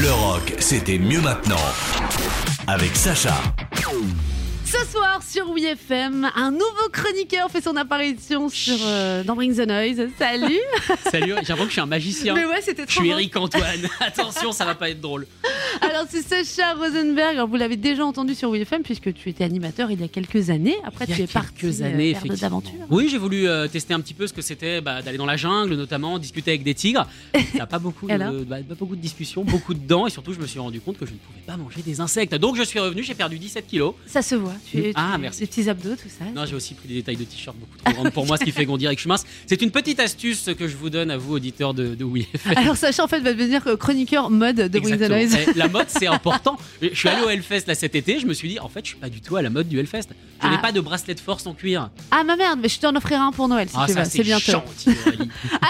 Le rock, c'était mieux maintenant. Avec Sacha. Ce soir sur WeFM, un nouveau chroniqueur fait son apparition sur euh, dans Bring the Noise. Salut Salut, j'ai l'impression que je suis un magicien. Mais ouais, c'était Je trop suis bon. Eric Antoine. Attention, ça va pas être drôle. Alors c'est Sacha Rosenberg. Alors, vous l'avez déjà entendu sur WeFM puisque tu étais animateur il y a quelques années. Après Il y a tu es quelques parti euh, années, faire d'aventure. Oui, j'ai voulu euh, tester un petit peu ce que c'était bah, d'aller dans la jungle, notamment discuter avec des tigres. Pas beaucoup, Et alors de, bah, pas beaucoup de discussions, beaucoup de dents, et surtout, je me suis rendu compte que je ne pouvais pas manger des insectes. Donc, je suis revenu, j'ai perdu 17 kilos. Ça se voit. Tu, tu- Ah, merci. Des petits abdos, tout ça. Non, j'ai aussi pris des détails de t-shirt beaucoup trop grandes pour moi, ce qui fait qu'on dirait que je suis mince. C'est une petite astuce que je vous donne à vous, auditeurs de, de WeFM. Alors Sacha en fait va devenir euh, chroniqueur mode de. Eh, La mode, c'est important. Je suis allé au Hellfest là cet été, je me suis dit, en fait, je suis pas du tout à la mode du Hellfest. Je Ah. n'ai pas de bracelet de force en cuir. Ah ma merde, mais je t'en offrirai un pour Noël si ah, tu veux. C'est bientôt.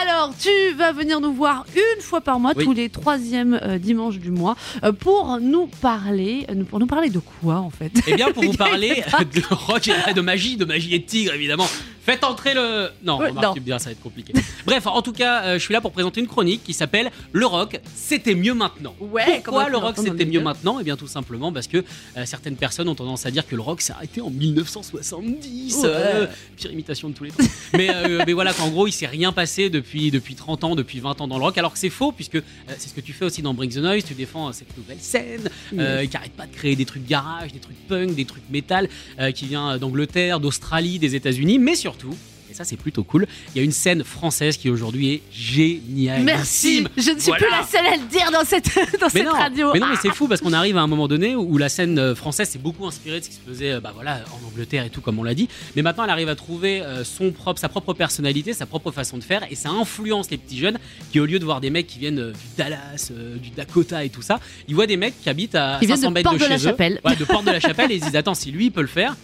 Alors, tu vas venir nous voir une fois par mois, Oui. tous les troisièmes euh, dimanches du mois, euh, pour nous parler, euh, pour nous parler de quoi en fait? Eh bien, pour vous parler de rock et de magie, de magie et de tigre, évidemment. Faites entrer le. Non, Ouais, remarque, non. tu me diras, ça va être compliqué. Bref, en tout cas, euh, je suis là pour présenter une chronique qui s'appelle Le rock, c'était mieux maintenant. Ouais, Pourquoi le rock, c'était mieux maintenant? Eh bien, tout simplement parce que euh, certaines personnes ont tendance à dire que le rock s'est arrêté en 1970. Ouais. euh, pire imitation de tous les temps. mais, euh, mais voilà, qu'en gros, il s'est rien passé depuis, depuis 30 ans, depuis 20 ans dans le rock. Alors que c'est faux, puisque euh, c'est ce que tu fais aussi dans Bring the Noise. Tu défends euh, cette nouvelle scène euh, qui arrête pas de créer des trucs garage, des trucs punk, des trucs métal, euh, qui vient d'Angleterre, d'Australie, des États-Unis, mais surtout. Et ça, c'est plutôt cool. Il y a une scène française qui aujourd'hui est géniale. Merci, je ne suis plus la seule à le dire dans cette, dans Mais cette non, radio. mais non, mais c'est fou parce qu'on arrive à un moment donné où, la scène euh, française s'est beaucoup inspirée de ce qui se faisait euh, bah, voilà, en Angleterre et tout, comme on l'a dit. Mais maintenant, elle arrive à trouver euh, son propre, sa propre personnalité, sa propre façon de faire et ça influence les petits jeunes qui, au lieu de voir des mecs qui viennent du Dallas, du Dakota et tout ça, ils voient des mecs qui habitent à Qui viennent 500 de mètres de, Porte de la chez eux. Chapelle. Ouais, de Porte de la Chapelle et ils se disent Attends, si lui il peut le faire.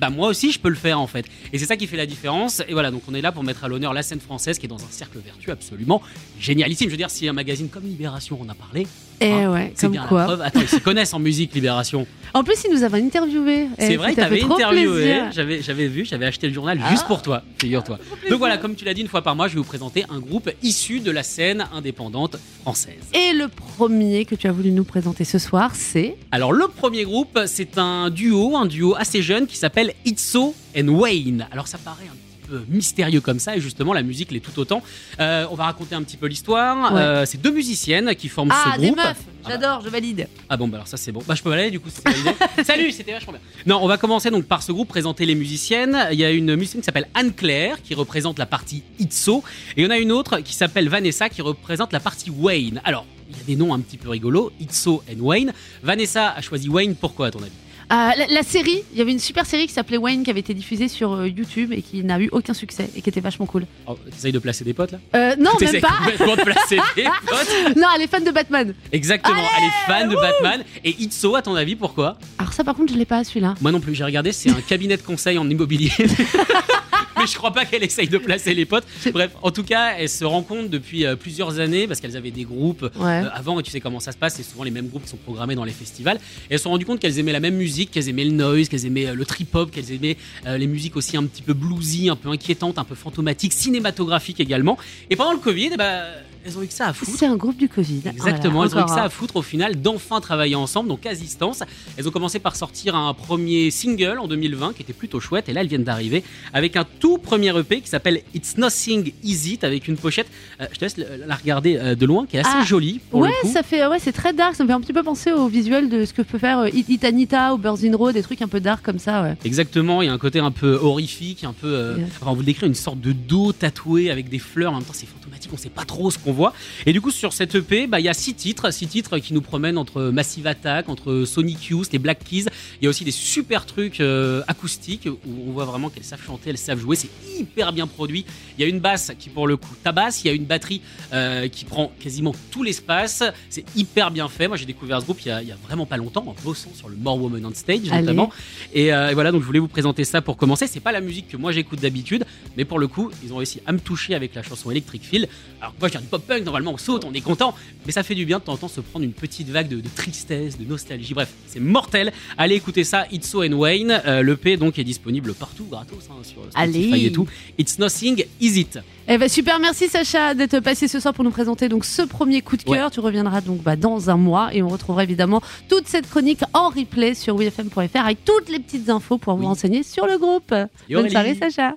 Bah moi aussi je peux le faire en fait. Et c'est ça qui fait la différence. Et voilà, donc on est là pour mettre à l'honneur la scène française qui est dans un cercle vertueux absolument génialissime. Je veux dire, si un magazine comme Libération en a parlé, Eh hein, ouais, c'est comme bien la quoi. preuve. Attends, ils se connaissent en musique, Libération. En plus, il nous avait interviewé. C'est Eh, vrai, t'avais fait trop interviewé. J'avais, j'avais vu, j'avais acheté le journal Ah. juste pour toi, figure-toi. Donc voilà, comme tu l'as dit une fois par mois, je vais vous présenter un groupe issu de la scène indépendante française. Et le premier que tu as voulu nous présenter ce soir, c'est. Alors le premier groupe, c'est un duo, un duo assez jeune qui s'appelle Itzo and Wayne. Alors ça paraît un petit peu mystérieux comme ça et justement la musique l'est tout autant. Euh, on va raconter un petit peu l'histoire. Ouais. Euh, c'est deux musiciennes qui forment Ah, ce des groupe. meufs Ah bah, J'adore, je valide. Ah bon, bah alors ça c'est bon. Bah je peux aller du coup, c'est. Salut, c'était vachement bien. Non, on va commencer donc par ce groupe, présenter les musiciennes. Il y a une musicienne qui s'appelle Anne-Claire qui représente la partie Itzo. Et il y en a une autre qui s'appelle Vanessa qui représente la partie Wayne. Alors, il y a des noms un petit peu rigolos, Itzo and Wayne. Vanessa a choisi Wayne, pourquoi à ton avis? Euh, la, la série, il y avait une super série qui s'appelait Wayne qui avait été diffusée sur euh, YouTube et qui n'a eu aucun succès et qui était vachement cool. oh, T'essayes de placer des potes là? Euh, non, même pas. complètement de placer des potes? Non, elle est fan de Batman. Exactement, elle est fan de Batman. Et Itzo, à ton avis, pourquoi? Alors ça, par contre, je l'ai pas celui-là. Moi non plus, j'ai regardé, c'est un cabinet de conseil en immobilier. Mais je crois pas qu'elle essaye de placer les potes. Bref, en tout cas, elles se rencontrent depuis euh, plusieurs années parce qu'elles avaient des groupes Ouais. euh, avant et tu sais comment ça se passe, c'est souvent les mêmes groupes qui sont programmés dans les festivals. Et elles se sont rendues compte qu'elles aimaient la même musique, qu'elles aimaient le noise, qu'elles aimaient euh, le trip-hop, qu'elles aimaient les musiques aussi un petit peu bluesy, un peu inquiétantes, un peu fantomatiques, cinématographiques également. Et pendant le Covid, ben, elles ont eu que ça à foutre. C'est un groupe du Covid. Exactement, Voilà, elles ont eu que ça à foutre au final d'enfin travailler ensemble, donc à distance. Elles ont commencé par sortir un premier single en 2020 qui était plutôt chouette, et là elles viennent d'arriver avec un tout premier EP qui s'appelle It's Nothing Easy avec une pochette, euh, je te laisse la regarder euh, de loin, qui est assez Ah, jolie pour Ouais, le coup. ça fait, ouais, c'est très dark. Ça me fait un petit peu penser au visuel de ce que peut faire euh, It- Itanita ou Birds in Row, des trucs un peu dark comme ça. Ouais. Exactement, il y a un côté un peu horrifique, un peu. euh, Yeah. enfin, on vous décrit une sorte de dos tatoué avec des fleurs, en même temps c'est fantomatique, on sait pas trop ce qu'on voit. Et du coup, sur cette EP, bah, il y a six titres, six titres qui nous promènent entre Massive Attack, entre Sonic Youth, les Black Keys. Il y a aussi des super trucs euh, acoustiques où on voit vraiment qu'elles savent chanter, elles savent jouer, c'est hyper bien produit. Il y a une basse qui, pour le coup, tabasse, il y a une batterie euh, qui prend quasiment tout l'espace, c'est hyper bien fait. Moi, j'ai découvert ce groupe il y, a, il y a vraiment pas longtemps en bossant sur le More Woman on Stage, Allez. notamment. Et, euh, et voilà, donc je voulais vous présenter ça pour commencer. C'est pas la musique que moi j'écoute d'habitude, mais pour le coup, ils ont réussi à me toucher avec la chanson Electric Feel. Alors moi, je viens du pop punk, normalement on saute, on est content, mais ça fait du bien de temps en temps se prendre une petite vague de, de tristesse, de nostalgie. Bref, c'est mortel. Allez écouter ça, Itso and Wayne. Euh, L'EP donc est disponible partout, gratos, hein, sur Spotify Allez. et tout. It's Nothing Is It? Eh ben super, merci Sacha d'être passé ce soir pour nous présenter donc ce premier coup de cœur. Tu reviendras donc bah, dans un mois et on retrouvera évidemment toute cette chronique en replay sur wfm.fr avec toutes les petites infos pour vous Oui. renseigner sur le groupe. Bonne soirée Sacha.